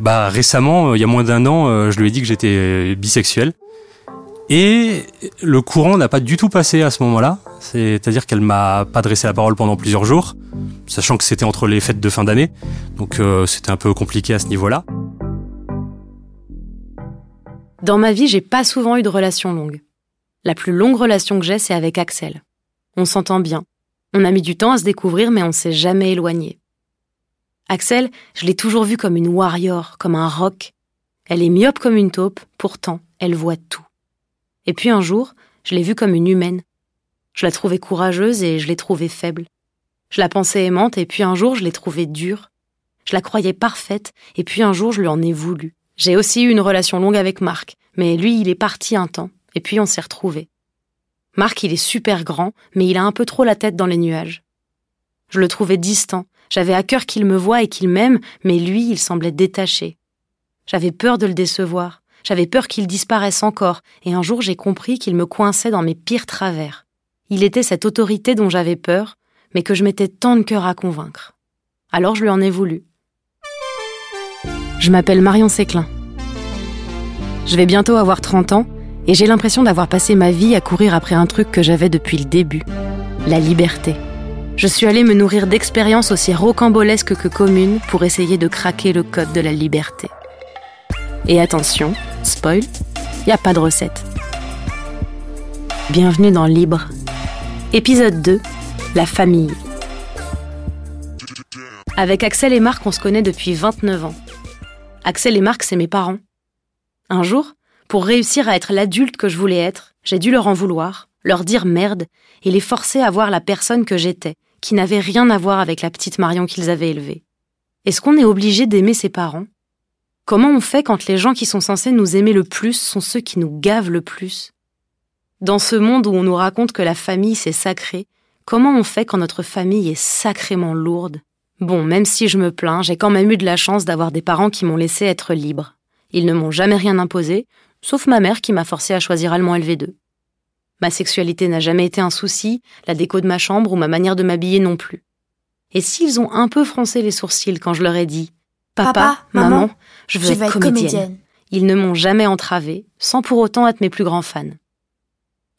Bah récemment, il y a moins d'un an, je lui ai dit que j'étais bisexuel. Et le courant n'a pas du tout passé à ce moment-là. C'est-à-dire qu'elle m'a pas adressé la parole pendant plusieurs jours, sachant que c'était entre les fêtes de fin d'année. Donc euh, c'était un peu compliqué à ce niveau-là. Dans ma vie, j'ai pas souvent eu de relation longue. La plus longue relation que j'ai, c'est avec Axel. On s'entend bien. On a mis du temps à se découvrir, mais on s'est jamais éloigné. Axel, je l'ai toujours vu comme une warrior, comme un rock. Elle est myope comme une taupe, pourtant, elle voit tout. Et puis un jour, je l'ai vue comme une humaine. Je la trouvais courageuse et je l'ai trouvée faible. Je la pensais aimante et puis un jour je l'ai trouvée dure. Je la croyais parfaite et puis un jour je lui en ai voulu. J'ai aussi eu une relation longue avec Marc, mais lui il est parti un temps et puis on s'est retrouvés. Marc il est super grand, mais il a un peu trop la tête dans les nuages. Je le trouvais distant, j'avais à cœur qu'il me voie et qu'il m'aime, mais lui il semblait détaché. J'avais peur de le décevoir. J'avais peur qu'il disparaisse encore, et un jour j'ai compris qu'il me coinçait dans mes pires travers. Il était cette autorité dont j'avais peur, mais que je mettais tant de cœur à convaincre. Alors je lui en ai voulu. Je m'appelle Marion Séclin. Je vais bientôt avoir 30 ans, et j'ai l'impression d'avoir passé ma vie à courir après un truc que j'avais depuis le début, la liberté. Je suis allée me nourrir d'expériences aussi rocambolesques que communes pour essayer de craquer le code de la liberté. Et attention, spoil, il n'y a pas de recette. Bienvenue dans Libre. Épisode 2, la famille. Avec Axel et Marc, on se connaît depuis 29 ans. Axel et Marc, c'est mes parents. Un jour, pour réussir à être l'adulte que je voulais être, j'ai dû leur en vouloir, leur dire merde et les forcer à voir la personne que j'étais, qui n'avait rien à voir avec la petite Marion qu'ils avaient élevée. Est-ce qu'on est obligé d'aimer ses parents? Comment on fait quand les gens qui sont censés nous aimer le plus sont ceux qui nous gavent le plus? Dans ce monde où on nous raconte que la famille c'est sacré, comment on fait quand notre famille est sacrément lourde? Bon, même si je me plains, j'ai quand même eu de la chance d'avoir des parents qui m'ont laissé être libre. Ils ne m'ont jamais rien imposé, sauf ma mère qui m'a forcé à choisir allemand LV2. Ma sexualité n'a jamais été un souci, la déco de ma chambre ou ma manière de m'habiller non plus. Et s'ils ont un peu froncé les sourcils quand je leur ai dit Papa, maman, je veux, être, comédienne. Ils ne m'ont jamais entravée, sans pour autant être mes plus grands fans.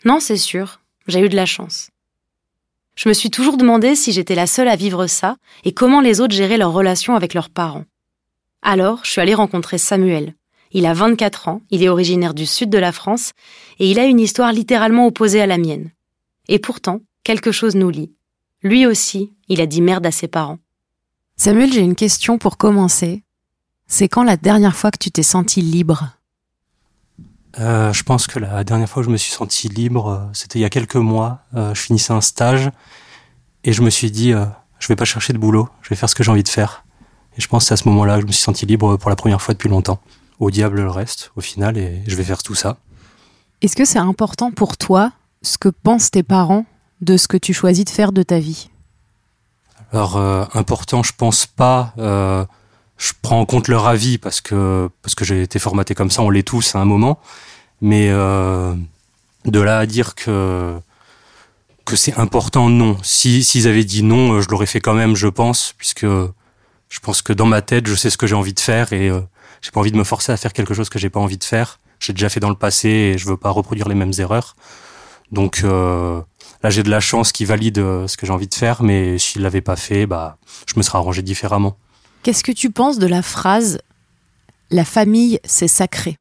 Non, c'est sûr, j'ai eu de la chance. Je me suis toujours demandé si j'étais la seule à vivre ça et comment les autres géraient leurs relations avec leurs parents. Alors, je suis allée rencontrer Samuel. Il a 24 ans, il est originaire du sud de la France et il a une histoire littéralement opposée à la mienne. Et pourtant, quelque chose nous lie. Lui aussi, il a dit merde à ses parents. Samuel, j'ai une question pour commencer. C'est quand la dernière fois que tu t'es senti libre? Euh, Je pense que la dernière fois que je me suis senti libre, euh, c'était il y a quelques mois. Euh, je finissais un stage et je me suis dit, euh, je vais pas chercher de boulot, je vais faire ce que j'ai envie de faire. Et je pense que c'est à ce moment-là que je me suis senti libre pour la première fois depuis longtemps. Au diable le reste, au final, et je vais faire tout ça. Est-ce que c'est important pour toi ce que pensent tes parents de ce que tu choisis de faire de ta vie? Alors euh, important, je pense pas. Euh, je prends en compte leur avis parce que parce que j'ai été formaté comme ça, on l'est tous à un moment. Mais euh, de là à dire que que c'est important, non. Si s'ils avaient dit non, je l'aurais fait quand même, je pense, puisque je pense que dans ma tête, je sais ce que j'ai envie de faire et j'ai pas envie de me forcer à faire quelque chose que j'ai pas envie de faire. J'ai déjà fait dans le passé et je veux pas reproduire les mêmes erreurs. Donc euh, là, j'ai de la chance qu'il valide euh, ce que j'ai envie de faire, mais s'il l'avait pas fait, bah, je me serais arrangé différemment. Qu'est-ce que tu penses de la phrase La famille, c'est sacré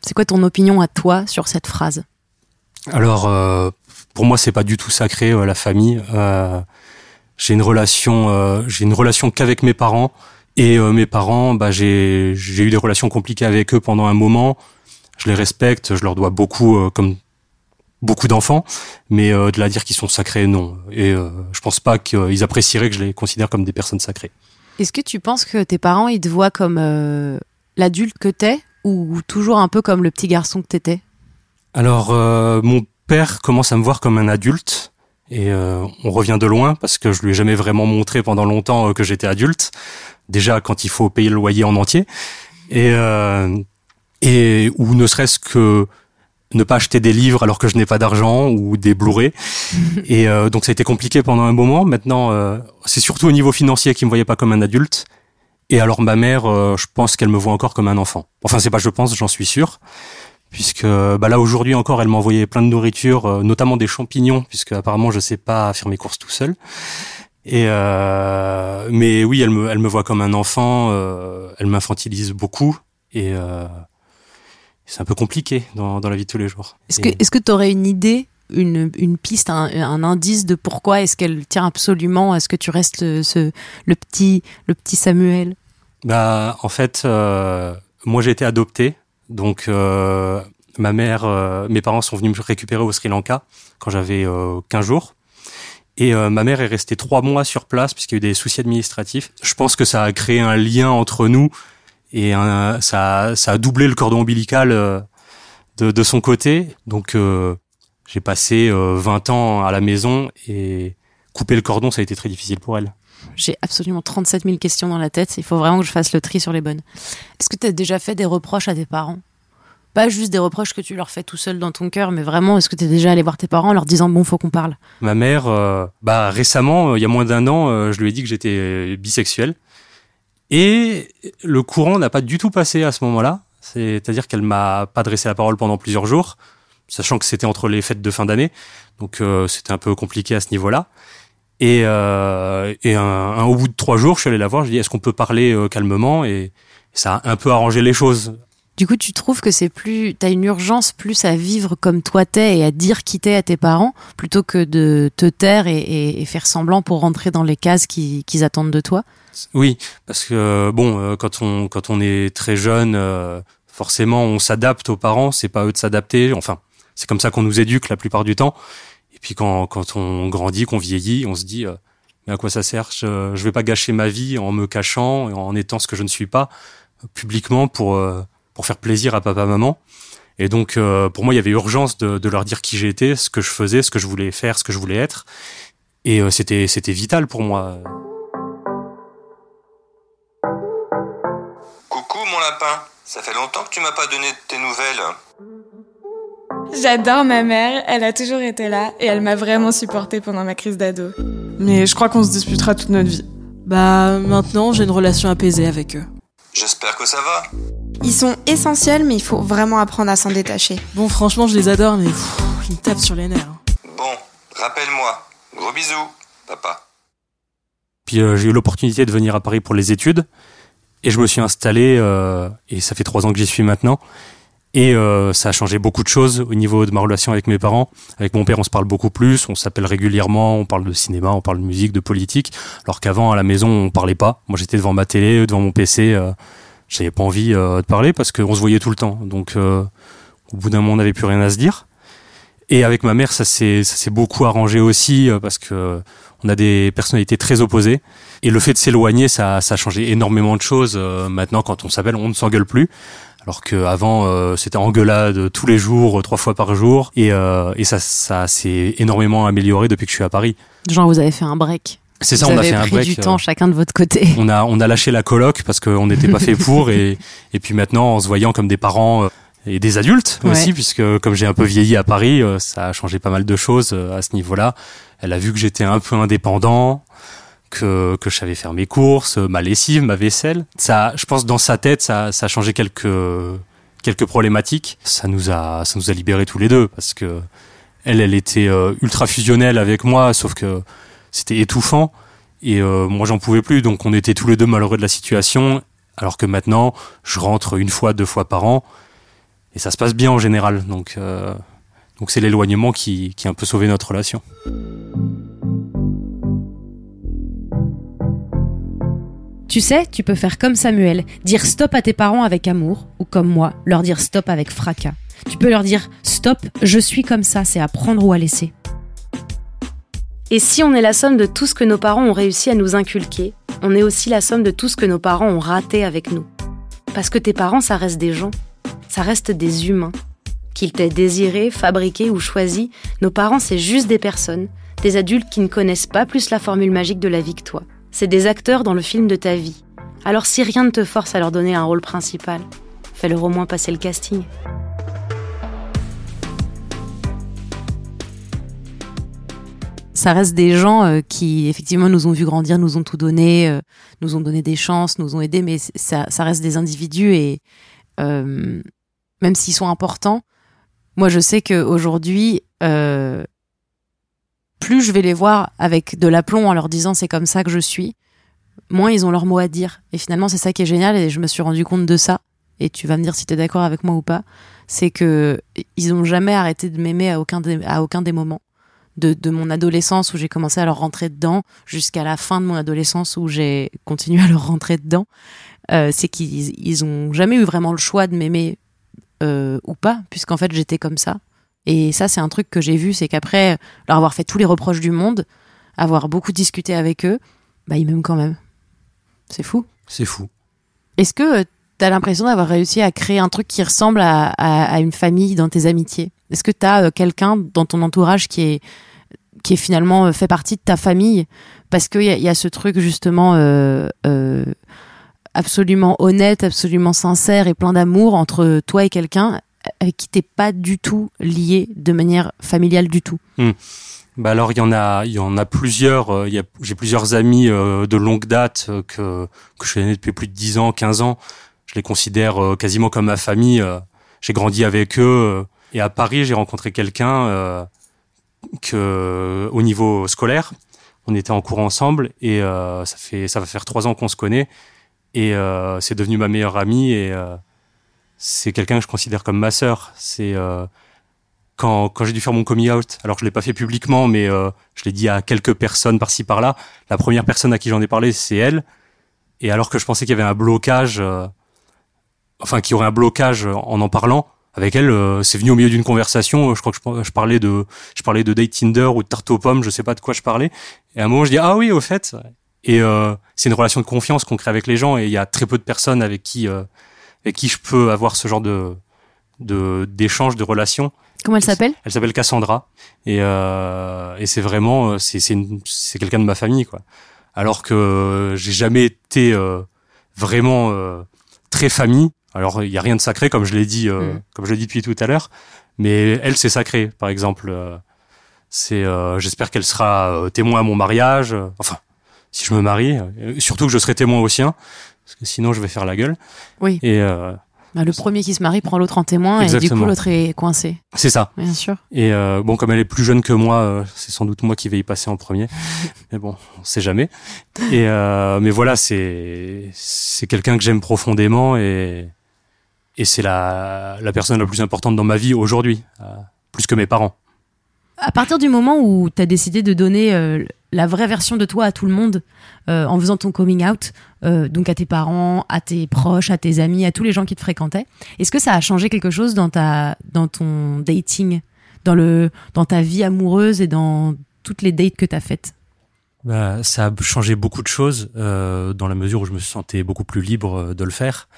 C'est quoi ton opinion à toi sur cette phrase? Alors, euh, pour moi, c'est pas du tout sacré la famille. j'ai une relation, j'ai une relation qu'avec mes parents. Et mes parents, bah, j'ai eu des relations compliquées avec eux pendant un moment. Je les respecte, je leur dois beaucoup, comme beaucoup d'enfants, mais euh, de la dire qu'ils sont sacrés, non. Et euh, je pense pas qu'ils apprécieraient que je les considère comme des personnes sacrées. Est-ce que tu penses que tes parents ils te voient comme euh, l'adulte que t'es ou toujours un peu comme le petit garçon que t'étais? Alors mon père commence à me voir comme un adulte et on revient de loin parce que je lui ai jamais vraiment montré pendant longtemps que j'étais adulte. Déjà quand il faut payer le loyer en entier et et ou ne serait-ce que ne pas acheter des livres alors que je n'ai pas d'argent ou des Blu-ray. et euh, donc ça a été compliqué pendant un moment. Maintenant, euh, c'est surtout au niveau financier qu'il me voyait pas comme un adulte. Et alors ma mère, je pense qu'elle me voit encore comme un enfant. Enfin c'est pas je pense, j'en suis sûr puisque bah là aujourd'hui encore elle m'envoyait plein de nourriture, notamment des champignons, puisque apparemment je sais pas faire mes courses tout seul. Et euh, mais oui, elle me, elle me voit comme un enfant. Euh, elle m'infantilise beaucoup et euh, c'est un peu compliqué dans, dans la vie de tous les jours. Est-ce que, est-ce que tu aurais une idée, une, une piste, un, un indice de pourquoi est-ce qu'elle tient absolument à ce que tu restes le, ce, le petit, le petit Samuel? Bah, en fait, euh, moi j'ai été adopté, donc euh, ma mère, euh, mes parents sont venus me récupérer au Sri Lanka quand j'avais 15 jours. Et euh, ma mère est restée trois mois sur place puisqu'il y a eu des soucis administratifs. Je pense que ça a créé un lien entre nous et ça, ça a doublé le cordon ombilical euh, de, de, son côté. Donc euh, j'ai passé 20 ans à la maison et couper le cordon, ça a été très difficile pour elle. J'ai absolument 37 000 questions dans la tête. Il faut vraiment que je fasse le tri sur les bonnes. Est-ce que tu as déjà fait des reproches à tes parents? Pas juste des reproches que tu leur fais tout seul dans ton cœur, mais vraiment, est-ce que tu es déjà allé voir tes parents en leur disant bon, faut qu'on parle? Ma mère, euh, bah récemment, euh, il y a moins d'un an, euh, je lui ai dit que j'étais bisexuel. Et le courant n'a pas du tout passé à ce moment-là. C'est-à-dire qu'elle m'a pas adressé la parole pendant plusieurs jours, sachant que c'était entre les fêtes de fin d'année. Donc c'était un peu compliqué à ce niveau-là. Et, et un, au bout de trois jours, je suis allé la voir. Je lui ai dit est-ce qu'on peut parler calmement et ça a un peu arrangé les choses. Du coup, tu trouves que c'est plus, t'as une urgence plus à vivre comme toi t'es et à dire qui t'es à tes parents plutôt que de te taire et, faire semblant pour rentrer dans les cases qu'ils attendent de toi? Oui, parce que bon, euh, quand on quand on est très jeune, euh, forcément, on s'adapte aux parents. C'est pas eux de s'adapter. Enfin, c'est comme ça qu'on nous éduque la plupart du temps. Et puis quand quand on grandit, qu'on vieillit, on se dit euh, mais à quoi ça sert? Je, je vais pas gâcher ma vie en me cachant, en étant ce que je ne suis pas publiquement pour pour faire plaisir à papa maman. Et donc euh, pour moi il y avait urgence de, leur dire qui j'étais, ce que je faisais, ce que je voulais faire, ce que je voulais être. Et euh, c'était c'était vital pour moi. Coucou mon lapin, ça fait longtemps que tu m'as pas donné tes nouvelles. J'adore ma mère, elle a toujours été là et elle m'a vraiment supportée pendant ma crise d'ado. Mais je crois qu'on se disputera toute notre vie. Bah maintenant j'ai une relation apaisée avec eux. J'espère que ça va. Ils sont essentiels, mais il faut vraiment apprendre à s'en détacher. Bon, franchement, je les adore, mais ils me tapent sur les nerfs. Bon, rappelle-moi. Gros bisous, papa. Puis euh, j'ai eu l'opportunité de venir à Paris pour les études, et je me suis installé, euh, et ça fait trois ans que j'y suis maintenant. Et euh, ça a changé beaucoup de choses au niveau de ma relation avec mes parents. Avec mon père, on se parle beaucoup plus, on s'appelle régulièrement, on parle de cinéma, on parle de musique, de politique, alors qu'avant, à la maison, on parlait pas. Moi, j'étais devant ma télé, devant mon PC, euh, j'avais pas envie euh, de parler parce qu'on se voyait tout le temps. Donc, euh, au bout d'un moment, on n'avait plus rien à se dire. Et avec ma mère, ça s'est beaucoup arrangé aussi euh, parce que on a des personnalités très opposées. Et le fait de s'éloigner, ça, ça a changé énormément de choses. maintenant, quand on s'appelle, on ne s'engueule plus. Alors qu'avant, euh, c'était engueulade tous les jours, trois fois par jour. Et, euh, et ça, ça s'est énormément amélioré depuis que je suis à Paris. Genre, vous avez fait un break. C'est ça, on a fait un break. du temps chacun de votre côté. On a, on a lâché la coloc parce qu'on n'était pas fait pour. Et, et puis maintenant, en se voyant comme des parents et des adultes aussi, puisque comme j'ai un peu vieilli à Paris, ça a changé pas mal de choses à ce niveau-là. Elle a vu que j'étais un peu indépendant, que, que je savais faire mes courses, ma lessive, ma vaisselle. Ça, je pense, dans sa tête, ça, ça a changé quelques quelques problématiques. Ça nous a ça nous a libérés tous les deux parce que elle, elle était euh, ultra fusionnelle avec moi, sauf que c'était étouffant et euh, moi j'en pouvais plus. Donc on était tous les deux malheureux de la situation. Alors que maintenant, je rentre une fois, deux fois par an et ça se passe bien en général. Donc euh, donc c'est l'éloignement qui qui a un peu sauvé notre relation. Tu sais, tu peux faire comme Samuel, dire stop à tes parents avec amour, ou comme moi, leur dire stop avec fracas. Tu peux leur dire stop, je suis comme ça, c'est à prendre ou à laisser. Et si on est la somme de tout ce que nos parents ont réussi à nous inculquer, on est aussi la somme de tout ce que nos parents ont raté avec nous. Parce que tes parents, ça reste des gens, ça reste des humains. Qu'ils t'aient désiré, fabriqué ou choisi, nos parents, c'est juste des personnes, des adultes qui ne connaissent pas plus la formule magique de la vie que toi. C'est des acteurs dans le film de ta vie. Alors si rien ne te force à leur donner un rôle principal, fais-leur au moins passer le casting. ça reste des gens euh, qui effectivement nous ont vu grandir, nous ont tout donné, euh, nous ont donné des chances, nous ont aidés, mais ça, reste des individus et euh, même s'ils sont importants, moi je sais qu'aujourd'hui, euh, plus je vais les voir avec de l'aplomb en leur disant c'est comme ça que je suis, moins ils ont leur mot à dire. Et finalement c'est ça qui est génial et je me suis rendu compte de ça. Et tu vas me dire si tu es d'accord avec moi ou pas. C'est que ils ont jamais arrêté de m'aimer à aucun des, à aucun des moments de, de mon adolescence où j'ai commencé à leur rentrer dedans jusqu'à la fin de mon adolescence où j'ai continué à leur rentrer dedans. Euh, c'est qu'ils ils ont jamais eu vraiment le choix de m'aimer euh, ou pas, puisqu'en fait j'étais comme ça. Et ça, c'est un truc que j'ai vu, c'est qu'après leur avoir fait tous les reproches du monde, avoir beaucoup discuté avec eux, bah ils m'aiment quand même. C'est fou. C'est fou. Est-ce que tu as l'impression d'avoir réussi à créer un truc qui ressemble à, à, à une famille dans tes amitiés? Est-ce que tu as quelqu'un dans ton entourage qui est qui est finalement euh, fait partie de ta famille? Parce qu'il y, y a ce truc justement euh, euh, absolument honnête, absolument sincère et plein d'amour entre toi et quelqu'un avec qui t'es pas du tout lié de manière familiale du tout. Bah alors il y en a, il y en a plusieurs. euh, j'ai plusieurs amis euh, de longue date euh, que que je connais depuis plus de 10 ans, 15 ans. Je les considère euh, quasiment comme ma famille. euh, j'ai grandi avec eux. euh, et à Paris, j'ai rencontré quelqu'un euh, que au niveau scolaire, on était en cours ensemble et euh, ça fait ça va faire trois ans qu'on se connaît et euh, c'est devenu ma meilleure amie et euh, c'est quelqu'un que je considère comme ma sœur. C'est euh, quand, quand j'ai dû faire mon coming out, alors je l'ai pas fait publiquement, mais euh, je l'ai dit à quelques personnes par-ci par-là. La première personne à qui j'en ai parlé, c'est elle. Et alors que je pensais qu'il y avait un blocage, euh, enfin qu'il y aurait un blocage en en parlant, avec elle, euh, c'est venu au milieu d'une conversation. Je crois que je, par- je parlais de, je parlais de date Tinder ou de tarte aux pommes, je sais pas de quoi je parlais. Et à un moment, je dis ah oui, au fait. Et euh, c'est une relation de confiance qu'on crée avec les gens. Et il y a très peu de personnes avec qui, avec qui je peux avoir ce genre de, de d'échange, de relation. Comment elle s'appelle? Elle s'appelle Cassandra et, euh, et c'est vraiment euh, c'est c'est quelqu'un de ma famille quoi. Alors que j'ai jamais été euh, vraiment euh, très famille. Alors il y a rien de sacré comme je l'ai dit euh, Mm. comme je l'ai dit depuis tout à l'heure, mais elle c'est sacré par exemple. euh, c'est euh, j'espère qu'elle sera témoin à mon mariage. enfin si je me marie, surtout que je serai témoin au sien parce que sinon je vais faire la gueule. Oui. Et euh, Bah, Le premier qui se marie prend l'autre en témoin et du coup l'autre est coincé. c'est ça. Bien sûr. Et euh, bon, comme elle est plus jeune que moi, euh, c'est sans doute moi qui vais y passer en premier. mais bon, on sait jamais. Et euh, mais voilà, c'est c'est quelqu'un que j'aime profondément et et c'est la la personne la plus importante dans ma vie aujourd'hui, euh, plus que mes parents. À partir du moment où tu as décidé de donner euh, la vraie version de toi à tout le monde euh, en faisant ton coming out, euh, donc à tes parents, à tes proches, à tes amis, à tous les gens qui te fréquentaient, est-ce que ça a changé quelque chose dans ta dans ton dating, dans le dans ta vie amoureuse et dans toutes les dates que tu as faites? Bah, ça a changé beaucoup de choses euh, dans la mesure où je me sentais beaucoup plus libre euh, de le faire.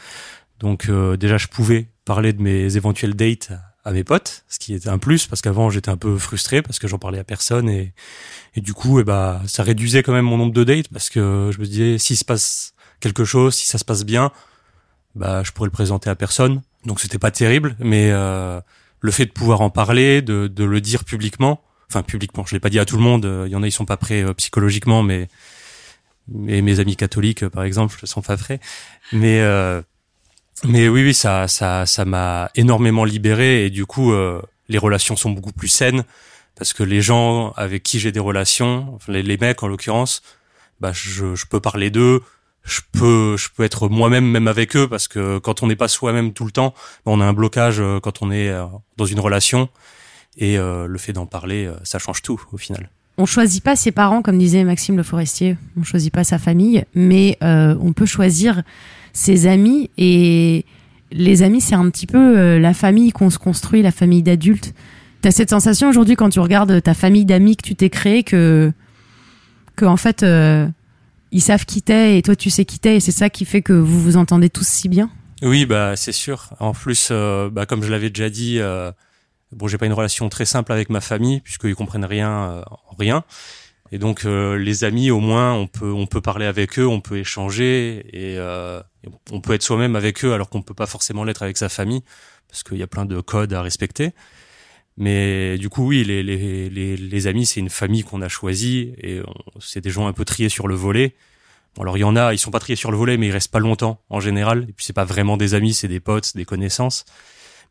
Donc euh, déjà, je pouvais parler de mes éventuels dates à mes potes, ce qui était un plus parce qu'avant j'étais un peu frustré parce que j'en parlais à personne et, et du coup, eh bah, ça réduisait quand même mon nombre de dates parce que je me disais s'il se passe quelque chose, si ça se passe bien, bah, je pourrais le présenter à personne. Donc c'était pas terrible, mais euh, le fait de pouvoir en parler, de, de le dire publiquement, enfin publiquement, je l'ai pas dit à tout le monde. euh, Il y en a, ils sont pas prêts euh, psychologiquement, mais mes amis catholiques, euh, par exemple, sont pas prêts. Mais euh, mais oui, oui, ça ça ça m'a énormément libéré et du coup, euh, les relations sont beaucoup plus saines parce que les gens avec qui j'ai des relations, les mecs en l'occurrence, bah je, je peux parler d'eux. Je peux, je peux être moi-même même avec eux parce que quand on n'est pas soi-même tout le temps, bah, on a un blocage euh, quand on est euh, dans une relation et euh, le fait d'en parler, euh, ça change tout au final. On choisit pas ses parents, comme disait Maxime Le Forestier. On choisit pas sa famille, mais euh, on peut choisir ses amis. Et les amis, c'est un petit peu euh, la famille qu'on se construit, la famille d'adultes. T'as cette sensation aujourd'hui quand tu regardes ta famille d'amis que tu t'es créée que, que en fait, euh, ils savent qui t'es et toi tu sais qui t'es et c'est ça qui fait que vous vous entendez tous si bien. Oui, bah c'est sûr. En plus, euh, bah, comme je l'avais déjà dit, euh, bon, j'ai pas une relation très simple avec ma famille puisqu'ils comprennent rien en rien. Et donc euh, les amis, au moins, on peut on peut parler avec eux, on peut échanger et euh, on peut être soi-même avec eux alors qu'on peut pas forcément l'être avec sa famille parce qu'il y a plein de codes à respecter. Mais du coup, oui, les, les, les, les amis, c'est une famille qu'on a choisie et c'est des gens un peu triés sur le volet. Bon, alors il y en a, ils sont pas triés sur le volet, mais ils restent pas longtemps en général. Et puis c'est pas vraiment des amis, c'est des potes, des connaissances.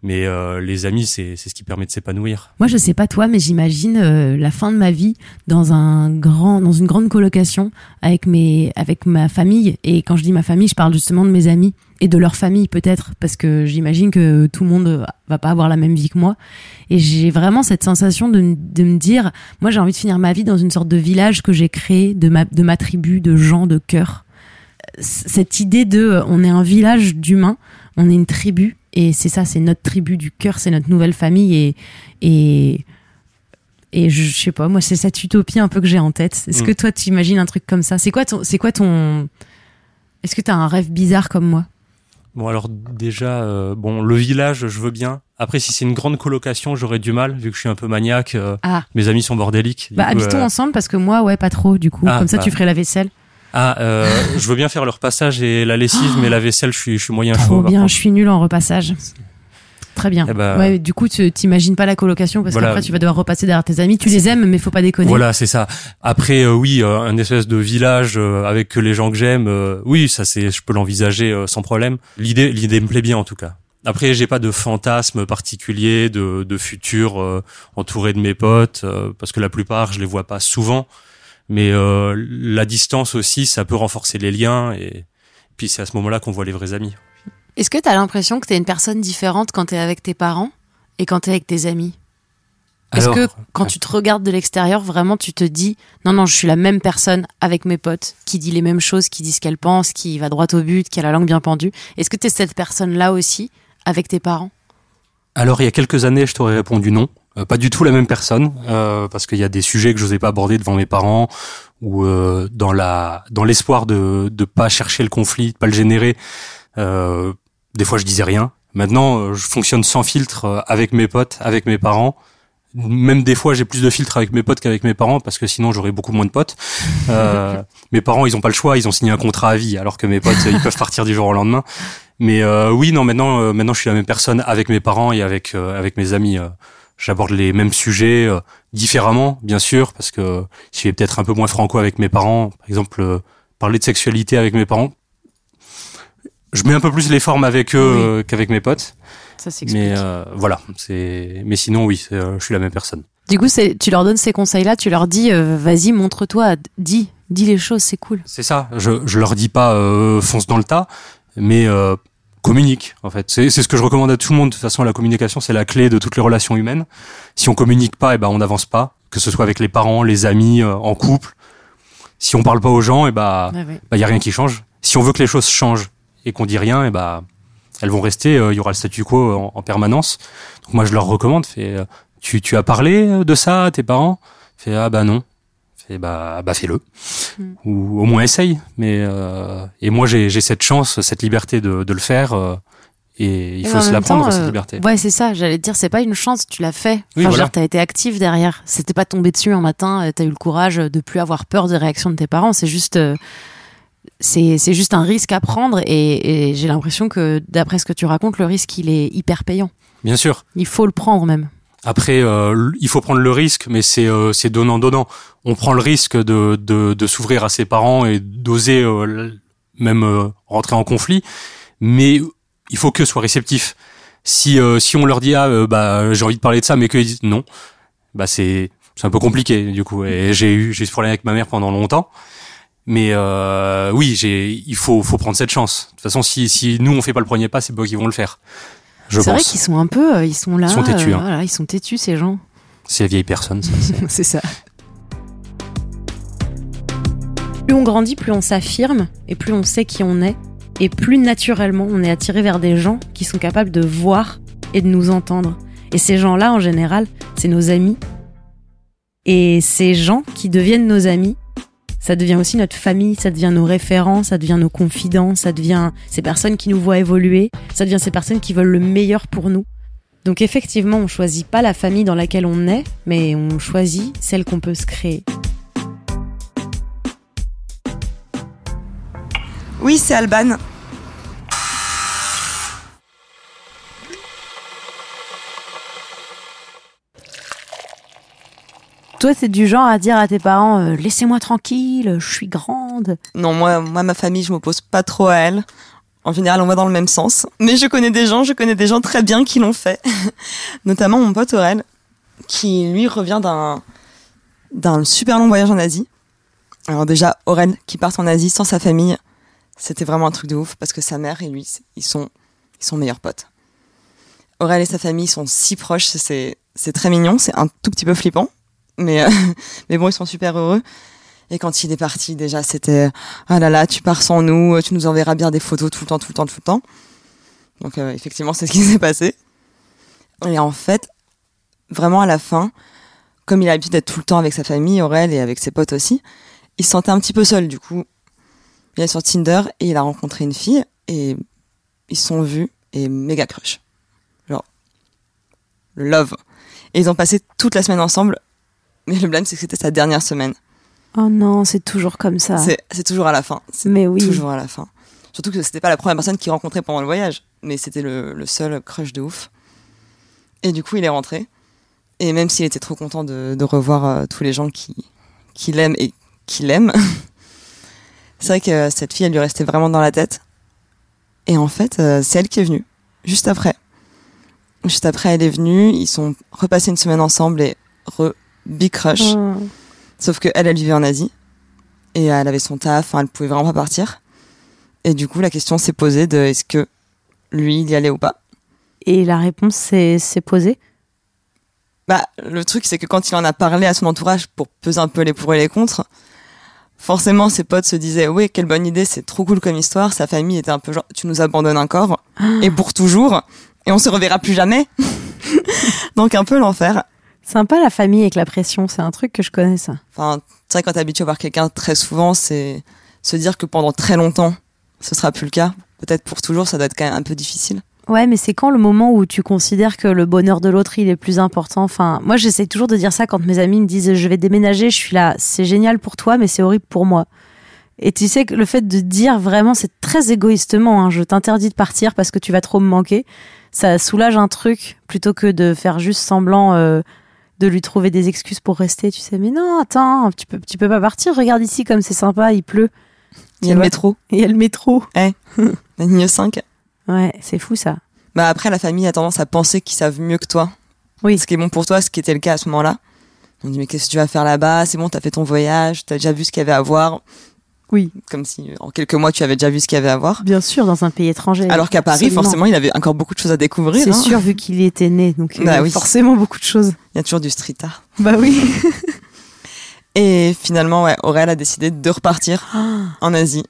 Mais euh, les amis, c'est ce qui permet de s'épanouir. Moi, je sais pas toi, mais j'imagine euh, la fin de ma vie dans un grand, dans une grande colocation avec mes, avec ma famille. Et quand je dis ma famille, je parle justement de mes amis et de leur famille peut-être, parce que j'imagine que tout le monde va pas avoir la même vie que moi. Et j'ai vraiment cette sensation de, de me dire, moi, j'ai envie de finir ma vie dans une sorte de village que j'ai créé de ma, de ma tribu, de gens, de cœur. C- Cette idée de, euh, on est un village d'humains, on est une tribu, et c'est ça, c'est notre tribu du cœur, c'est notre nouvelle famille, et et et je, je sais pas moi c'est cette utopie un peu que j'ai en tête est-ce Mm. que toi tu imagines un truc comme ça? C'est quoi ton c'est quoi ton est-ce que t'as un rêve bizarre comme moi? Bon alors déjà, euh, bon le village, je veux bien. Après, si c'est une grande colocation, j'aurais du mal vu que je suis un peu maniaque. euh, ah mes amis sont bordéliques. bah coup, habitons euh, ensemble parce que moi ouais pas trop du coup Ah, comme ça bah. tu ferais la vaisselle Ah, euh, je veux bien faire leur passage et la lessive, mais la vaisselle, je suis, je suis moyen chaud. trop bien je suis nulle en repassage très bien Eh ben, ouais du coup tu t'imagines pas la colocation parce Voilà. qu'après tu vas devoir repasser derrière tes amis tu les aimes mais faut pas déconner Voilà, c'est ça. Après, euh, oui, euh, un espèce de village euh, avec les gens que j'aime, euh, oui, ça c'est, je peux l'envisager euh, sans problème. L'idée, l'idée me plaît bien en tout cas. Après, j'ai pas de fantasme particulier de, de futur euh, entouré de mes potes, euh, parce que la plupart, je les vois pas souvent. Mais euh, la distance aussi, ça peut renforcer les liens, et puis c'est à ce moment-là qu'on voit les vrais amis. est-ce que t'as l'impression que t'es une personne différente quand t'es avec tes parents et quand t'es avec tes amis? Est-ce que quand tu te regardes de l'extérieur, vraiment tu te dis non, non, je suis la même personne avec mes potes, qui dit les mêmes choses, qui dit ce qu'elle pense, qui va droit au but, qui a la langue bien pendue? Est-ce que tu es cette personne-là aussi avec tes parents? Alors, il y a quelques années, je t'aurais répondu non. Euh, pas du tout la même personne, euh, parce qu'il y a des sujets que je n'osais pas aborder devant mes parents, ou euh, dans la dans l'espoir de de pas chercher le conflit, de pas le générer. euh, des fois, je disais rien. Maintenant, je fonctionne sans filtre avec mes potes, avec mes parents. Même des fois, j'ai plus de filtres avec mes potes qu'avec mes parents, parce que sinon, j'aurais beaucoup moins de potes. Euh, mes parents, ils ont pas le choix, ils ont signé un contrat à vie, alors que mes potes, ils peuvent partir du jour au lendemain. Mais euh, oui, non, maintenant, euh, maintenant, je suis la même personne avec mes parents et avec euh, avec mes amis. J'aborde les mêmes sujets euh, différemment, bien sûr, parce que je suis peut-être un peu moins franco avec mes parents. Par exemple, euh, parler de sexualité avec mes parents, je mets un peu plus les formes avec eux Oui. euh, qu'avec mes potes. Ça s'explique. Mais euh, voilà, c'est. Mais sinon, oui, euh, je suis la même personne. Du coup, c'est- tu leur donnes ces conseils-là, tu leur dis euh, vas-y, montre-toi, dis, dis les choses, c'est cool. C'est ça. Je je leur dis pas euh, fonce dans le tas, mais euh, communique en fait. C'est c'est ce que je recommande à tout le monde. De toute façon, la communication c'est la clé de toutes les relations humaines. Si on communique pas, et ben on n'avance pas. Que ce soit avec les parents, les amis, euh, en couple. Si on parle pas aux gens, et ben Ouais, ouais. il y a rien qui change. Si on veut que les choses changent et qu'on dit rien, et ben elles vont rester. Il y aura le statu quo en, en permanence. Donc moi je leur recommande. Fais, euh, tu tu as parlé de ça à tes parents? Fais ah bah non. Fais bah bah fais-le. Mm. Ou au moins essaye. Mais euh, et moi j'ai j'ai cette chance, cette liberté de de le faire. euh, et il Et faut se la prendre cette euh, liberté. Ouais, c'est ça, j'allais te dire, c'est pas une chance, tu l'as fait. Enfin, Oui, voilà. t'as été actif derrière. C'était pas tombé dessus un matin, t'as eu le courage de plus avoir peur des réactions de tes parents. C'est juste, c'est c'est juste un risque à prendre et, et j'ai l'impression que, d'après ce que tu racontes, le risque, il est hyper payant. Bien sûr. Il faut le prendre même. Après, euh, il faut prendre le risque, mais c'est euh, c'est donnant donnant. On prend le risque de de, de s'ouvrir à ses parents et d'oser euh, même euh, rentrer en conflit, mais il faut que soient réceptifs. Si euh, si on leur dit ah euh, bah j'ai envie de parler de ça, mais qu'ils disent non, bah c'est c'est un peu compliqué du coup. Et j'ai eu j'ai eu ce problème avec ma mère pendant longtemps. Mais oui, j'ai il faut faut prendre cette chance. De toute façon, si si nous on fait pas le premier pas, c'est pas eux qui vont le faire. Je C'est vrai qu'ils sont un peu, euh, ils sont là. Ils sont têtus, euh, hein. voilà, ils sont têtus, ces gens. C'est la vieille personne, ça. c'est- c'est ça. Plus on grandit, plus on s'affirme et plus on sait qui on est. Et plus naturellement on est attiré vers des gens qui sont capables de voir et de nous entendre. Et ces gens-là, en général, c'est nos amis. Et ces gens qui deviennent nos amis, ça devient aussi notre famille, ça devient nos référents, ça devient nos confidents, ça devient ces personnes qui nous voient évoluer, ça devient ces personnes qui veulent le meilleur pour nous. Donc effectivement, on choisit pas la famille dans laquelle on est, mais on choisit celle qu'on peut se créer. Oui, c'est Alban. Toi, c'est du genre à dire à tes parents euh, laissez-moi tranquille, je suis grande. Non, moi, moi, ma famille, je m'oppose pas trop à elle. En général, on va dans le même sens. Mais je connais des gens, je connais des gens très bien qui l'ont fait. Notamment mon pote Aurel, qui lui revient d'un d'un super long voyage en Asie. Alors déjà, Aurel qui part en Asie sans sa famille, c'était vraiment un truc de ouf parce que sa mère et lui, ils sont ils sont meilleurs potes. Aurel et sa famille sont si proches, c'est c'est très mignon, c'est un tout petit peu flippant, mais euh, mais bon, ils sont super heureux. Et quand il est parti, déjà, c'était ah là là, tu pars sans nous, tu nous enverras bien des photos tout le temps, tout le temps, tout le temps. Donc euh, effectivement, c'est ce qui s'est passé. Et en fait, vraiment à la fin, comme il a l'habitude d'être tout le temps avec sa famille, Aurel et avec ses potes aussi, il se sentait un petit peu seul. Du coup, il est sur Tinder et il a rencontré une fille et ils sont vus et méga crush. Genre, love. Et ils ont passé toute la semaine ensemble. Mais le problème, c'est que c'était sa dernière semaine. Oh non, c'est toujours comme ça. C'est, toujours à la fin. Mais oui. Toujours à la fin. Surtout que c'était pas la première personne qu'il rencontrait pendant le voyage, mais c'était le, le seul crush de ouf. Et du coup, il est rentré. Et même s'il était trop content de, de revoir euh, tous les gens qui, qui l'aiment et qui l'aiment, c'est vrai que euh, cette fille, elle lui restait vraiment dans la tête. Et en fait, euh, c'est elle qui est venue, juste après. Juste après, elle est venue, ils sont repassés une semaine ensemble et re big crush. Oh. Sauf que elle, elle vivait en Asie et elle avait son taf, enfin, elle pouvait vraiment pas partir. Et du coup, la question s'est posée de est-ce que lui, il y allait ou pas. Et la réponse s'est posée. Bah, le truc, c'est que quand il en a parlé à son entourage pour peser un peu les pour et les contre, forcément, ses potes se disaient, oui, quelle bonne idée, c'est trop cool comme histoire. Sa famille était un peu genre, tu nous abandonnes encore, et pour toujours, et on se reverra plus jamais. Donc, un peu l'enfer. Sympa la famille avec la pression, c'est un truc que je connais ça. Enfin, c'est vrai, quand t'es habitué à voir quelqu'un très souvent, c'est se dire que pendant très longtemps, ce sera plus le cas. Peut-être pour toujours, ça doit être quand même un peu difficile. Ouais, mais c'est quand le moment où tu considères que le bonheur de l'autre il est plus important? Enfin, moi j'essaie toujours de dire ça quand mes amis me disent je vais déménager, je suis là, c'est génial pour toi, mais c'est horrible pour moi. Et tu sais que le fait de dire vraiment, c'est très égoïstement, hein, je t'interdis de partir parce que tu vas trop me manquer, ça soulage un truc plutôt que de faire juste semblant euh, de lui trouver des excuses pour rester. Tu sais, mais non, attends, tu peux, tu peux pas partir. Regarde ici comme c'est sympa, il pleut. Il y a le métro, il y a le métro. la ligne 5. Ouais, c'est fou ça. Bah après, la famille a tendance à penser qu'ils savent mieux que toi. Oui. Ce qui est bon pour toi, ce qui était le cas à ce moment-là. On dit, mais qu'est-ce que tu vas faire là-bas? C'est bon, t'as fait ton voyage, t'as déjà vu ce qu'il y avait à voir. Oui. Comme si, euh, en quelques mois, tu avais déjà vu ce qu'il y avait à voir. Bien sûr, dans un pays étranger. Alors qu'à Paris, forcément, il avait encore beaucoup de choses à découvrir. C'est hein. sûr, vu qu'il y était né, donc euh, Bah oui. forcément beaucoup de choses. Il y a toujours du street art. Bah oui. Et finalement, ouais, Aurel a décidé de repartir en Asie,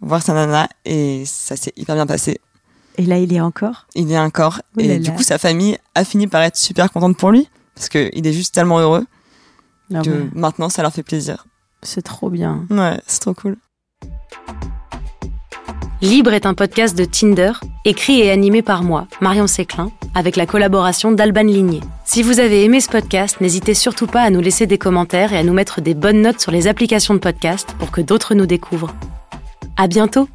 voir sa nana, et ça s'est hyper bien passé. Et là, il y est encore? Il y a encore, Oh et là du là. coup, sa famille a fini par être super contente pour lui, parce qu'il est juste tellement heureux Ah que ouais, maintenant, ça leur fait plaisir. C'est trop bien. Ouais, c'est trop cool. Libre est un podcast de Tinder, écrit et animé par moi, Marion Séclin, avec la collaboration d'Alban Ligné. Si vous avez aimé ce podcast, n'hésitez surtout pas à nous laisser des commentaires et à nous mettre des bonnes notes sur les applications de podcast pour que d'autres nous découvrent. À bientôt!